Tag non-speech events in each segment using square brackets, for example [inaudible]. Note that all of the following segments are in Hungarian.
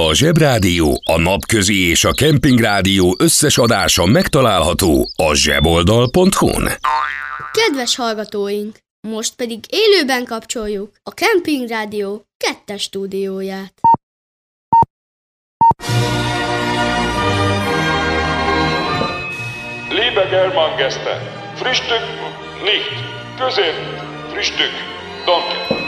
A Zsebrádió, a Napközi és a Kempingrádió összes adása megtalálható a zseboldal.hu-n. Kedves hallgatóink! Most pedig élőben kapcsoljuk a Kempingrádió kettes stúdióját. Liebe Germangäste, Frühstück nicht, Közép, Frühstück, danke.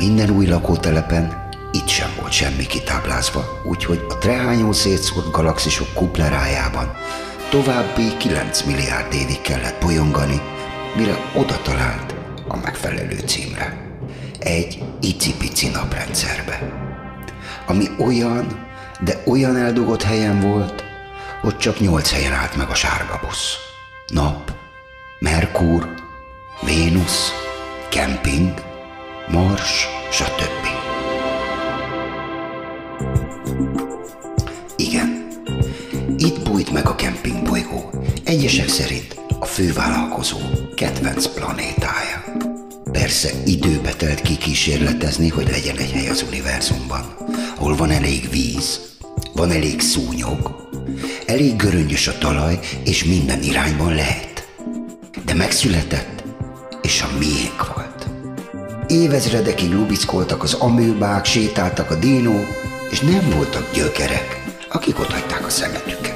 minden új lakótelepen, itt sem volt semmi kitáblázva, úgyhogy a trehányó szétszórt galaxisok kuplerájában további 9 milliárd évig kellett bolyongani, mire oda talált a megfelelő címre. Egy icipici naprendszerbe. Ami olyan, de olyan eldugott helyen volt, hogy csak nyolc helyen állt meg a sárga busz. Nap, Merkur, Vénusz, kemping, Mars, stb. Igen, itt bújt meg a kempingbolygó, egyesek szerint a fővállalkozó kedvenc planétája. Persze időbe telt kikísérletezni, hogy legyen egy hely az univerzumban, ahol van elég víz, van elég szúnyog, elég göröngyös a talaj, és minden irányban lehet. De megszületett, és a miénk volt. Évezredekig lubickoltak az amőbák, sétáltak a dinók, és nem voltak gyökerek, akik otthagyták a szemetüket.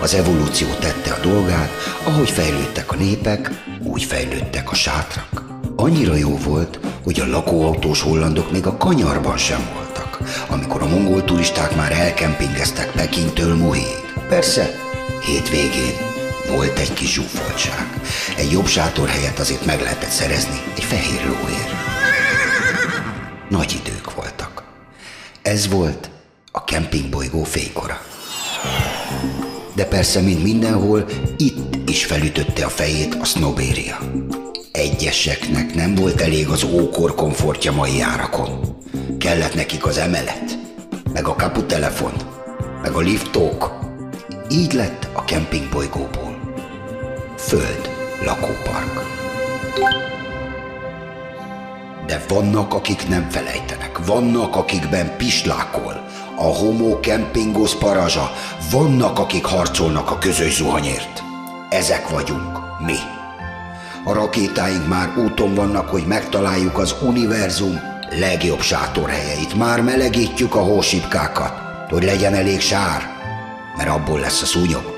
Az evolúció tette a dolgát, ahogy fejlődtek a népek, úgy fejlődtek a sátrak. Annyira jó volt, hogy a lakóautós hollandok még a kanyarban sem voltak, amikor a mongol turisták már elkempingeztek Pekintől Muhig. Persze, hétvégén volt egy kis zsúfoltság. Egy jobb sátor helyett azért meg lehetett szerezni egy fehér lóért. Nagy idők voltak. Ez volt a kempingbolygó fénykora. De persze, mint mindenhol, itt is felütötte a fejét a sznobéria. Egyeseknek nem volt elég az ókor komfortja mai árakon. Kellett nekik az emelet, meg a kaputelefon, meg a liftók. Így lett a kempingbolygóból. Föld lakópark. De vannak, akik nem felejtenek, vannak, akikben pislákol, a homo kempingos parazsa, vannak, akik harcolnak a közös zuhanyért. Ezek vagyunk, mi. A rakétáink már úton vannak, hogy megtaláljuk az univerzum legjobb sátorhelyeit. Már melegítjük a hósipkákat, hogy legyen elég sár, mert abból lesz a szúnyog.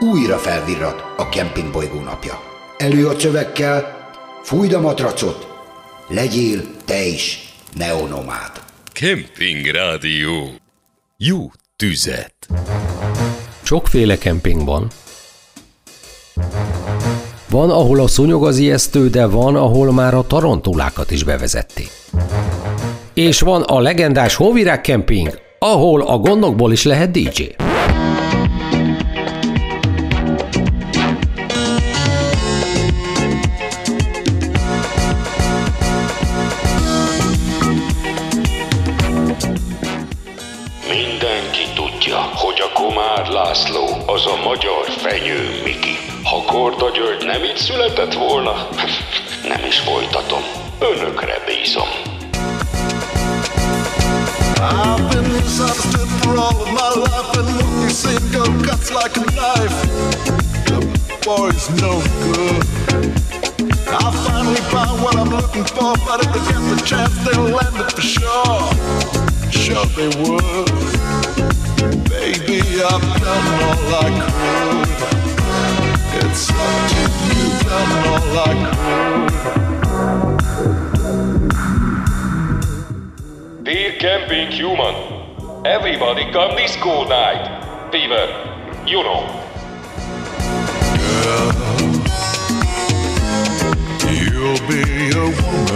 Újra felvirrat a kempingbolygó napja. Elő a csövekkel, fújd a matracot, legyél te is neonomád. Kemping Rádió. Jó tüzet. Sokféle kemping van. Van, ahol a szúnyog az ijesztő, de van, ahol már a tarantulákat is bevezették. És van a legendás Hóvirág kemping, ahol a gondokból is lehet DJ. Született volna, nem is folytatom. Önökre bízom. Boy's no good. I finally found what I'm looking for, but if they get the chance, they'll land it for sure. Sure they would. Baby, I've done all I could. It's up to you, done all I could. Dear camping human, everybody come this cool night. Fever, you know. Girl, you'll be a woman.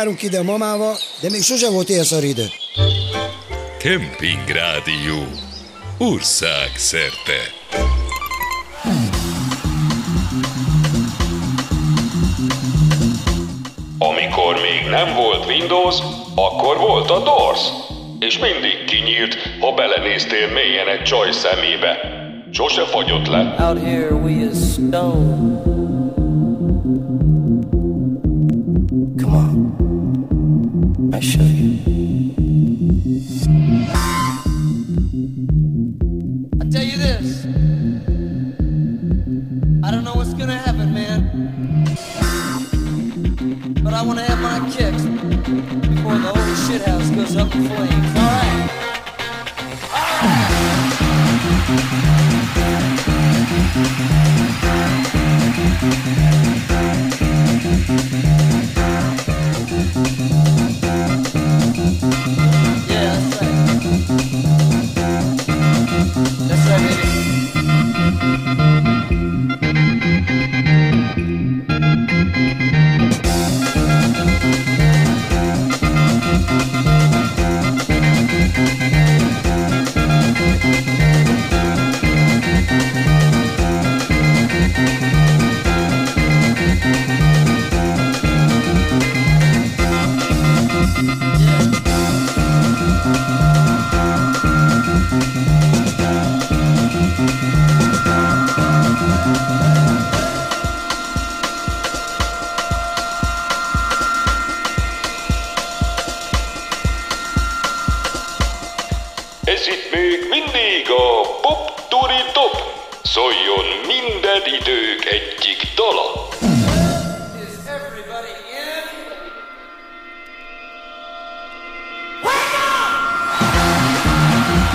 Járunk ide a mamával, de még sose volt ilyen szar idő. Kemping Rádió. Ország szerte. Amikor még nem volt Windows, akkor volt a DORS. És mindig kinyílt, ha belenéztél mélyen egy csaj szemébe. Sose fagyott le. Out here we is stone.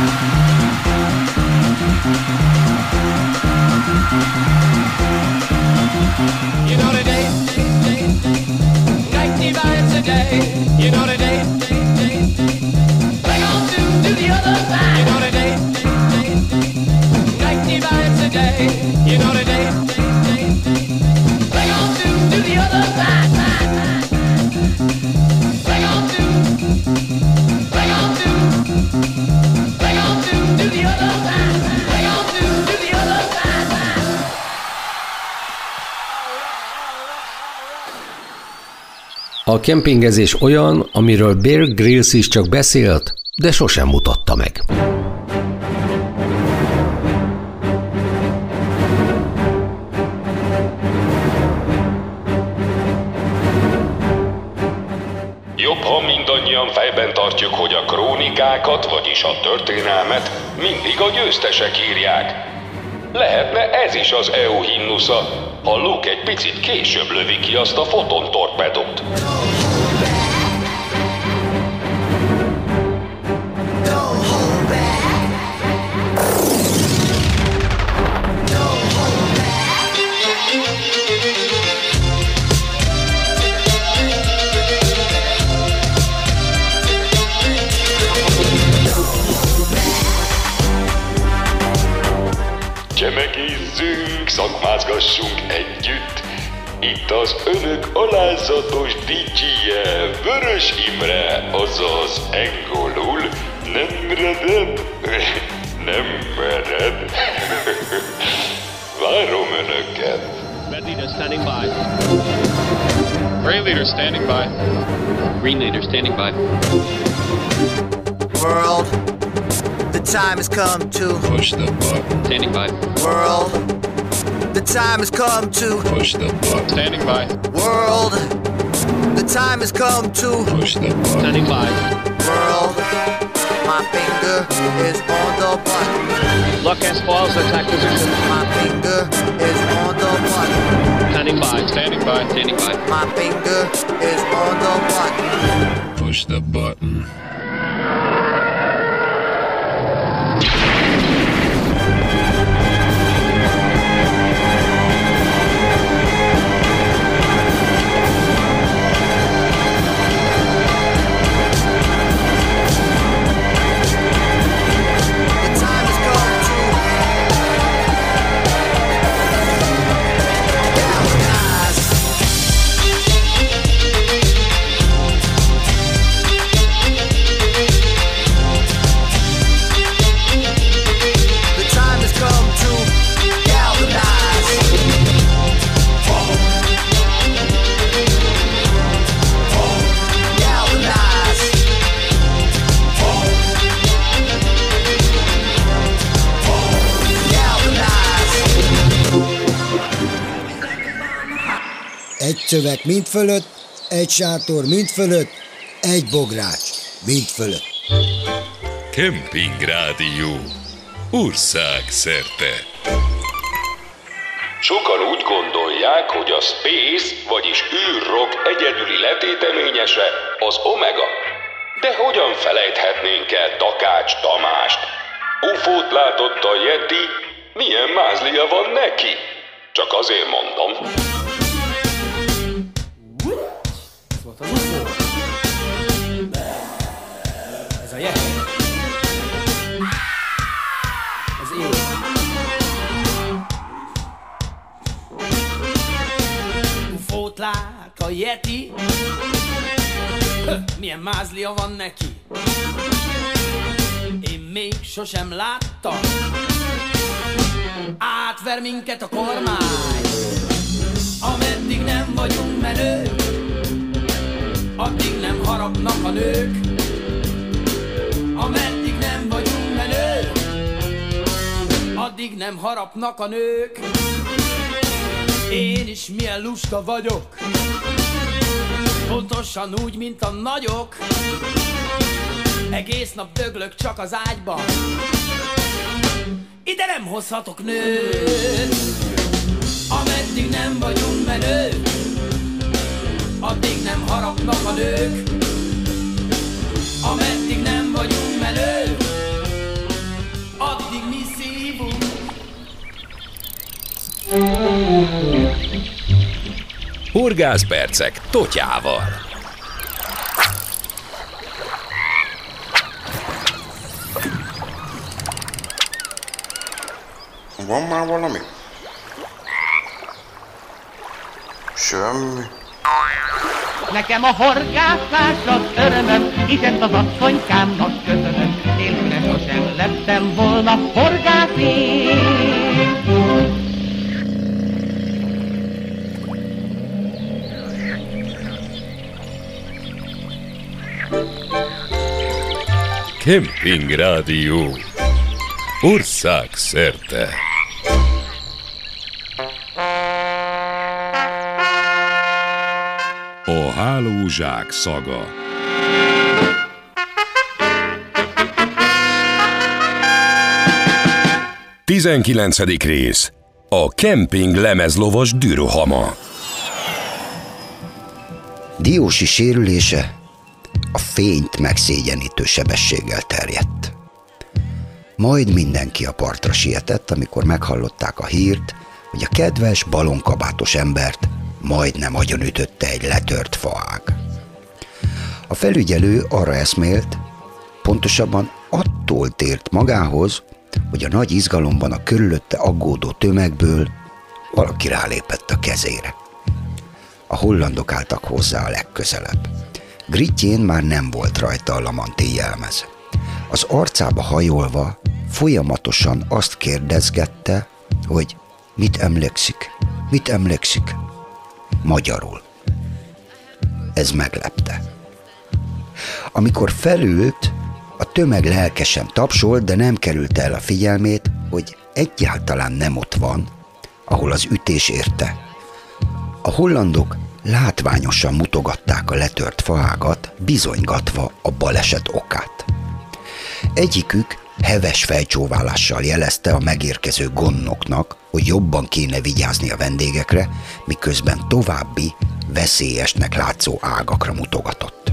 You know the day, night divides the day. You know on to, the other side. You know night divides the day. You know A kempingezés olyan, amiről Bear Grylls is csak beszélt, de sosem mutatta meg. Jobb, ha mindannyian fejben tartjuk, hogy a krónikákat, vagyis a történelmet mindig a győztesek írják. Lehetne ez is az EU himnusza, ha Luke egy picit később lövi ki azt a fotontorpedót. Csemegézzünk, szakmázgassunk együtt. Itt az önök alázatos DJ-je, Vörös Imre, azaz engolul, nem reded, [laughs] nem mered. [laughs] Várom önöket. Red leader standing by. Gray leader standing by. Green leader standing by. World, time has come to Push the button. Standing by. world. The time has come to Push the button. Standing by. world. The time has come to Push the button. Standing by. world. My finger is on the button. Lock and spoils attack position. My finger is on the button. Standing by. Standing by. Standing by. My finger is on the button. Push the button. Egy szöveg mind fölött, egy sátor mind fölött, egy bogrács mind fölött. Kemping Rádió. Ország szerte. Sokan úgy gondolják, hogy a Space, vagyis űrrock egyedüli letéteményese az Omega. De hogyan felejthetnénk el Takács Tamást? Ufót látott a Yeti, milyen mázlia van neki? Csak azért mondom. Volt az UFO. Ez a Yeti. Ez én. UFO-t lát a Yeti. Milyen mázlia van neki. Én még sosem láttam. Átver minket a kormány. Ameddig nem vagyunk menők addig nem harapnak a nők, ameddig nem vagyunk menők, addig nem harapnak a nők. Én is milyen lusta vagyok, pontosan úgy, mint a nagyok, egész nap döglök csak az ágyban, ide nem hozhatok nőt, ameddig nem vagyunk menők, addig nem harapnak a nők, ameddig nem vagyunk menők, addig mi szívunk. Horgászpercek Totyával. Van már valami? Semmi. Nekem a horgászás az örömöm, hiszen az asszonykámnak köszönöm. Nélküle sosem lettem volna horgász én. Kemping Rádió. Ország hálózsák szaga. Tizenkilencedik rész. A kemping lemezlovas dűrohama. Diósi sérülése a fényt megszégyenítő sebességgel terjedt. Majd mindenki a partra sietett, amikor meghallották a hírt, hogy a kedves balonkabátos embert majdnem agyonütötte egy letört faág. A felügyelő arra eszmélt, pontosabban attól tért magához, hogy a nagy izgalomban a körülötte aggódó tömegből valaki rálépett a kezére. A hollandok álltak hozzá a legközelebb. Gritjén már nem volt rajta a lamanté jelmez. Az arcába hajolva folyamatosan azt kérdezgette, hogy mit emlékszik, mit emlékszik. Magyarul. Ez meglepte. Amikor felült, a tömeg lelkesen tapsolt, de nem került el a figyelmét, hogy egyáltalán nem ott van, ahol az ütés érte. A hollandok látványosan mutogatták a letört faágat, bizonygatva a baleset okát. Egyikük heves fejcsóválással jelezte a megérkező gonnoknak, hogy jobban kéne vigyázni a vendégekre, miközben további, veszélyesnek látszó ágakra mutogatott.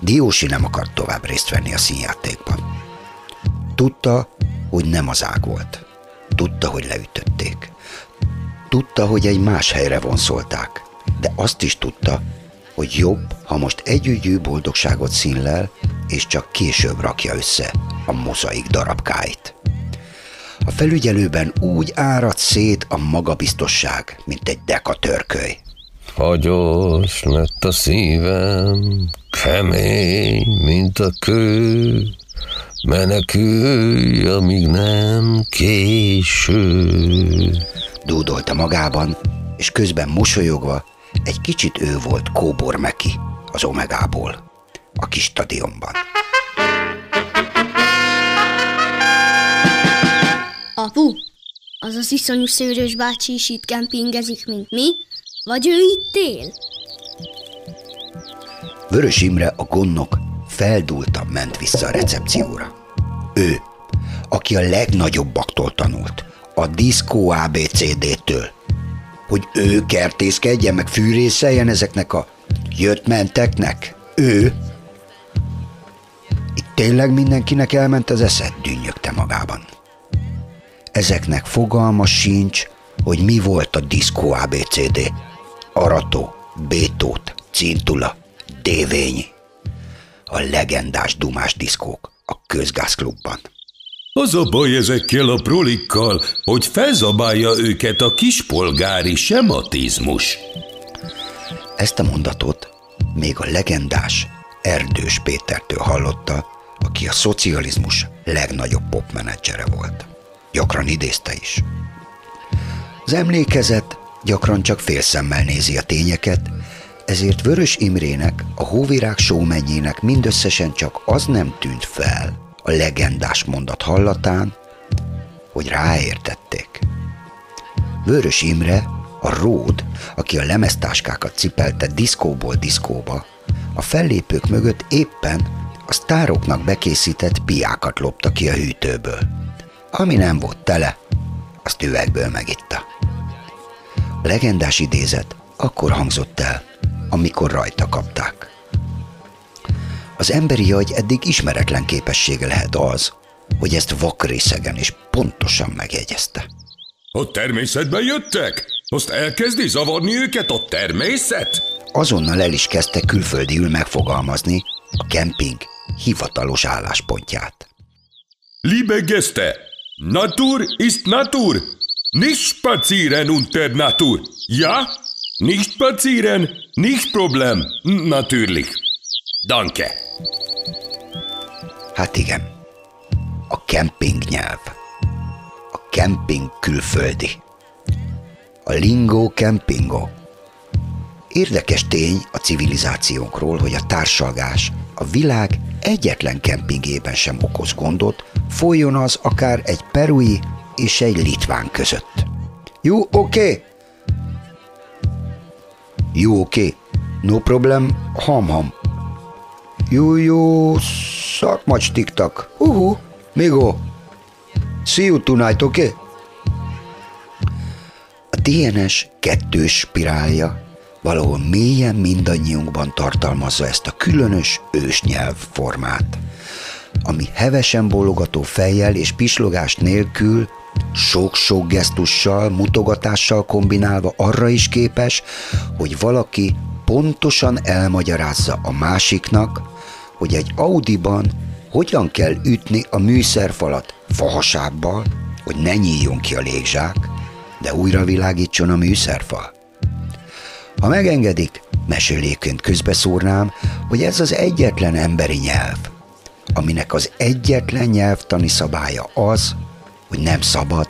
Diósi nem akart tovább részt venni a színjátékban. Tudta, hogy nem az ág volt. Tudta, hogy leütötték. Tudta, hogy egy más helyre vonszolták, de azt is tudta, hogy jobb, ha most együgyű boldogságot színlel, és csak később rakja össze a mozaik darabkáit. A felügyelőben úgy árad szét a magabiztosság, mint egy dekatörköly. Hagyos lett a szívem, kemény, mint a kő, menekülj, amíg nem késő. Dúdolta magában, és közben mosolyogva egy kicsit ő volt Kóbor Meki az Omegából, a kis stadionban. Apu, az az iszonyú szőrös bácsi is itt kempingezik, mint mi? Vagy ő itt él? Vörös Imre a gonnok feldúltan ment vissza a recepcióra. Ő, aki a legnagyobbaktól tanult, a diszkó ABCD-től, hogy ő kertészkedjen, meg fűrészeljen ezeknek a jött-menteknek. Ő? Itt tényleg mindenkinek elment az eszed, dünnyögte magában. Ezeknek fogalma sincs, hogy mi volt a diszkó ABCD. Arató, Bétót, Cintula, Dévényi. A legendás dumás diszkók a közgázklubban. Az a baj ezekkel a prolikkal, hogy felzabálja őket a kispolgári sematizmus. Ezt a mondatot még a legendás Erdős Pétertől hallotta, aki a szocializmus legnagyobb popmenedzsere volt. Gyakran idézte is. Az emlékezet gyakran csak félszemmel nézi a tényeket, ezért Vörös Imrének, a hóvirág sómenjének mindösszesen csak az nem tűnt fel a legendás mondat hallatán, hogy ráértették. Vörös Imre, a ród, aki a lemeztáskákat cipelte diszkóból diszkóba, a fellépők mögött éppen a sztároknak bekészített piákat lopta ki a hűtőből. Ami nem volt tele, azt üvegből megitta. A legendás idézet akkor hangzott el, amikor rajta kapták. Az emberi agy eddig ismeretlen képessége lehet az, hogy ezt vakrészegen és pontosan megjegyezte. A természetben jöttek? Azt elkezdi zavarni őket a természet? Azonnal el is kezdte külföldiül megfogalmazni a kemping hivatalos álláspontját. Liebe Gäste, Natur ist Natur. Nicht spazieren unter Natur. Ja? Nicht spazieren, nicht Problem. Natürlich. Danke. Hát igen, a kemping nyelv. A kemping külföldi. A lingo kempingo. Érdekes tény a civilizációnkról, hogy a társalgás a világ egyetlen kempingében sem okoz gondot, folyjon az akár egy perui és egy litván között. Jó, oké? Okay. Jó, oké. Okay. No problem, ham-ham. Suck much tiktak. Uhu, migo. See you tonight, oké? Okay? A DNS kettős spirálja valahol mélyen mindannyiunkban tartalmazza ezt a különös ősnyelvformát, ami hevesen bólogató fejjel és pislogás nélkül sok-sok gesztussal, mutogatással kombinálva arra is képes, hogy valaki pontosan elmagyarázza a másiknak, hogy egy Audiban hogyan kell ütni a műszerfalat fahasábbal, hogy ne nyíljon ki a légzsák, de újra világítson a műszerfal. Ha megengedik, meséléként közbeszúrnám, hogy ez az egyetlen emberi nyelv, aminek az egyetlen nyelvtani szabálya az, hogy nem szabad,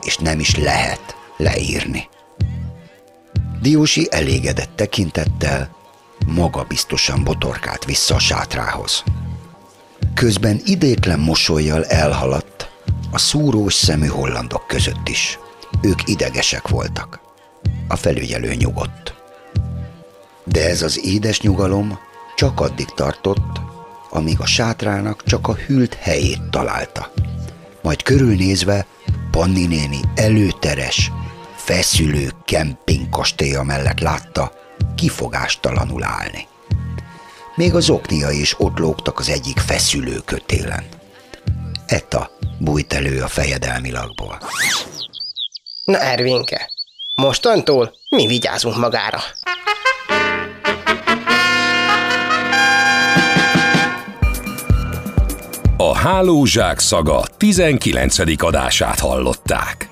és nem is lehet leírni. Diósi elégedett tekintettel magabiztosan botorkált vissza a sátrához. Közben idétlen mosolyjal elhaladt a szúrós szemű hollandok között is. Ők idegesek voltak. A felügyelő nyugodt. De ez az édes nyugalom csak addig tartott, amíg a sátrának csak a hűlt helyét találta. Majd körülnézve Panni néni előteres, feszülő kempingkastélya mellett látta kifogástalanul állni. Még az oknia is ott lógtak az egyik feszülő kötélen. Etta bújt elő a fejedelmilagból. Na Ervinke, mostantól mi vigyázunk magára. A Hálózsák szaga 19. adását hallották.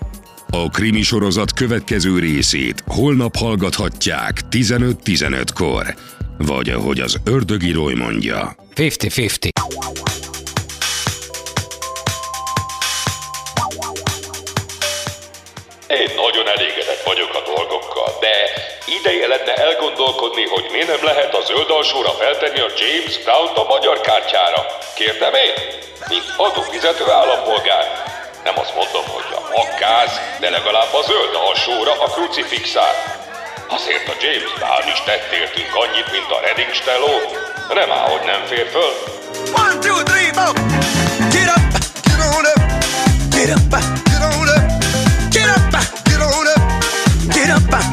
A krimi sorozat következő részét holnap hallgathatják 15-15-kor. Vagy ahogy az ördögírói mondja. 50-50. Én nagyon elégedett vagyok a dolgokkal, de ideje lenne elgondolkodni, hogy mi nem lehet a zöld alsóra feltenni a James Brown-t a magyar kártyára. Kérdem én? Mint adófizető állampolgár. Nem azt mondom, hogy a makkáz, de legalább a zöld alsóra a krucifixát. Azért a James Brown is tett értünk annyit, mint a Redding Stelló. Nem áll, hogy nem fér föl. One, two, three, four. Get up, get on up, get up, get on up, get up, get on up, get up,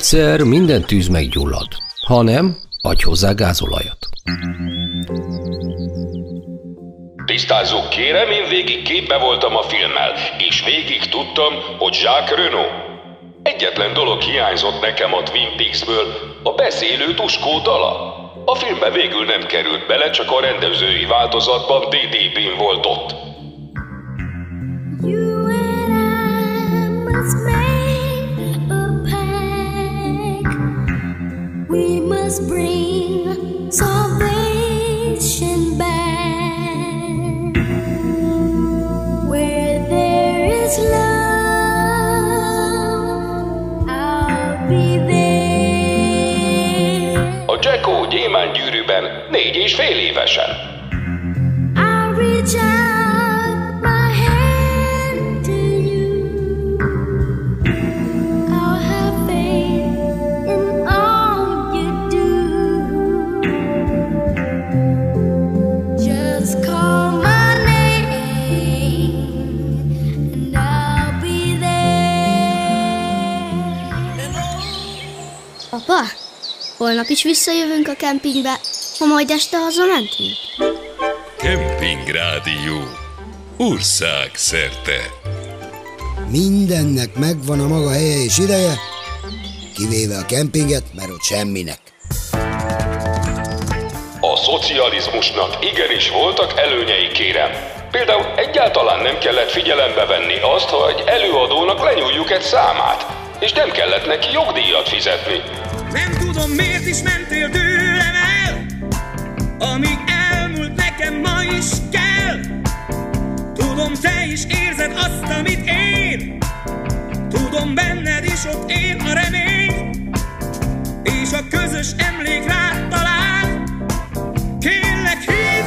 Egyszer minden tűz meggyullad. Ha nem, adj hozzá gázolajat. Tisztázzuk kérem, én végig képbe voltam a filmmel, és végig tudtam, hogy Jacques Renault. Egyetlen dolog hiányzott nekem a Twin Peaksből, a beszélő tuskó dala. A filmbe végül nem került bele, csak a rendezői változatban DDP-n volt ott. We must bring salvation back where there is love. I'll be there. A Jacko gyémán gyűrűben négy és fél évesen. I'll reach out holnap is visszajövünk a kempingbe, ha majd este hazamentünk. Kemping Rádió. Ország szerte. Mindennek megvan a maga helye és ideje, kivéve a kempinget, mert ott semminek. A szocializmusnak igenis voltak előnyei, kérem. Például egyáltalán nem kellett figyelembe venni azt, hogy előadónak lenyúljuk egy számát, és nem kellett neki jogdíjat fizetni. Nem tudom, miért is mentél tőlem el, amíg elmúlt nekem ma is kell. Tudom, te is érzed azt, amit én, tudom, benned is ott él a remény, és a közös emlék rád talál. Kérlek, hívjál,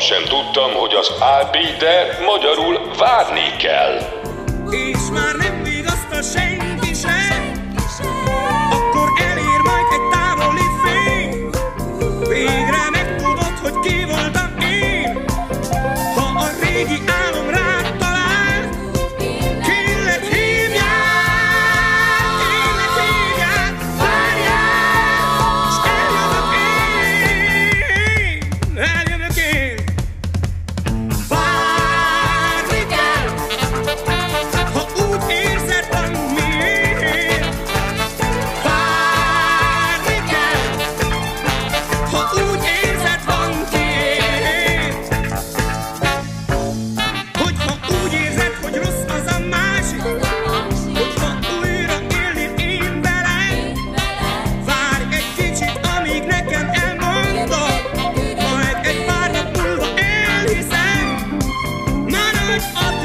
sem tudtam, hogy az be there magyarul várni kell. És már nem vigasztal senki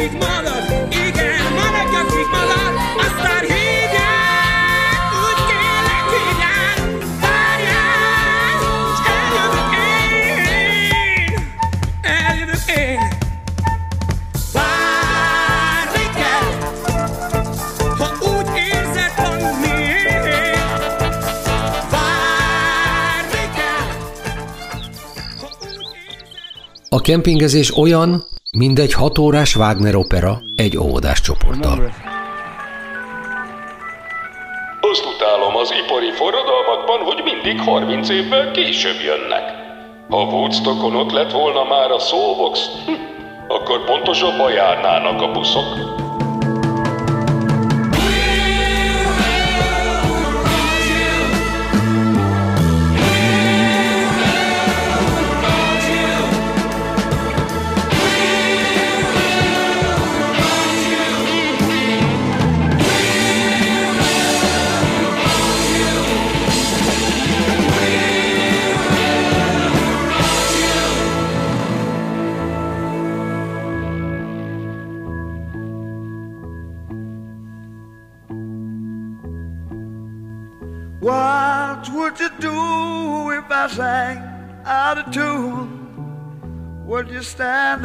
Addig magad, igen, maradj addig magad, aztán hívjál, úgy kérlek hívjál, várjál, s eljövök én, eljövök én. A kempingezés olyan, mint egy hatórás Wagner opera egy óvodás csoporttal. Azt utálom az ipari forradalmakban, hogy mindig 30 évvel később jönnek. Ha Woodstockon ott lett volna már a Soulbox, hm, akkor pontosabban járnának a buszok.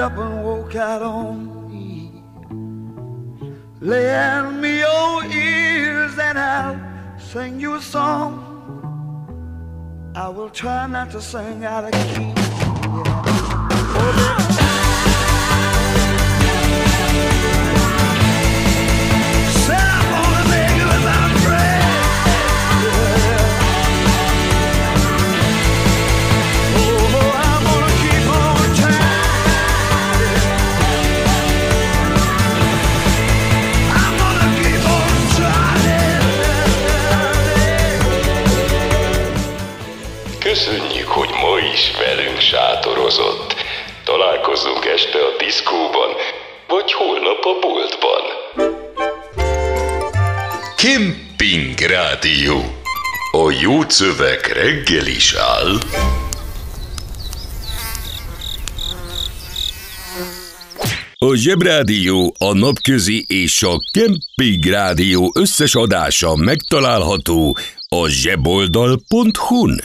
Up and walk out on me? Lend me your ears and I'll sing you a song. I will try not to sing out of key. Szöveg reggel is áll. A Zsebrádió, a Napközi és a Kemping Rádió összes adása megtalálható a zseboldal.hu-n.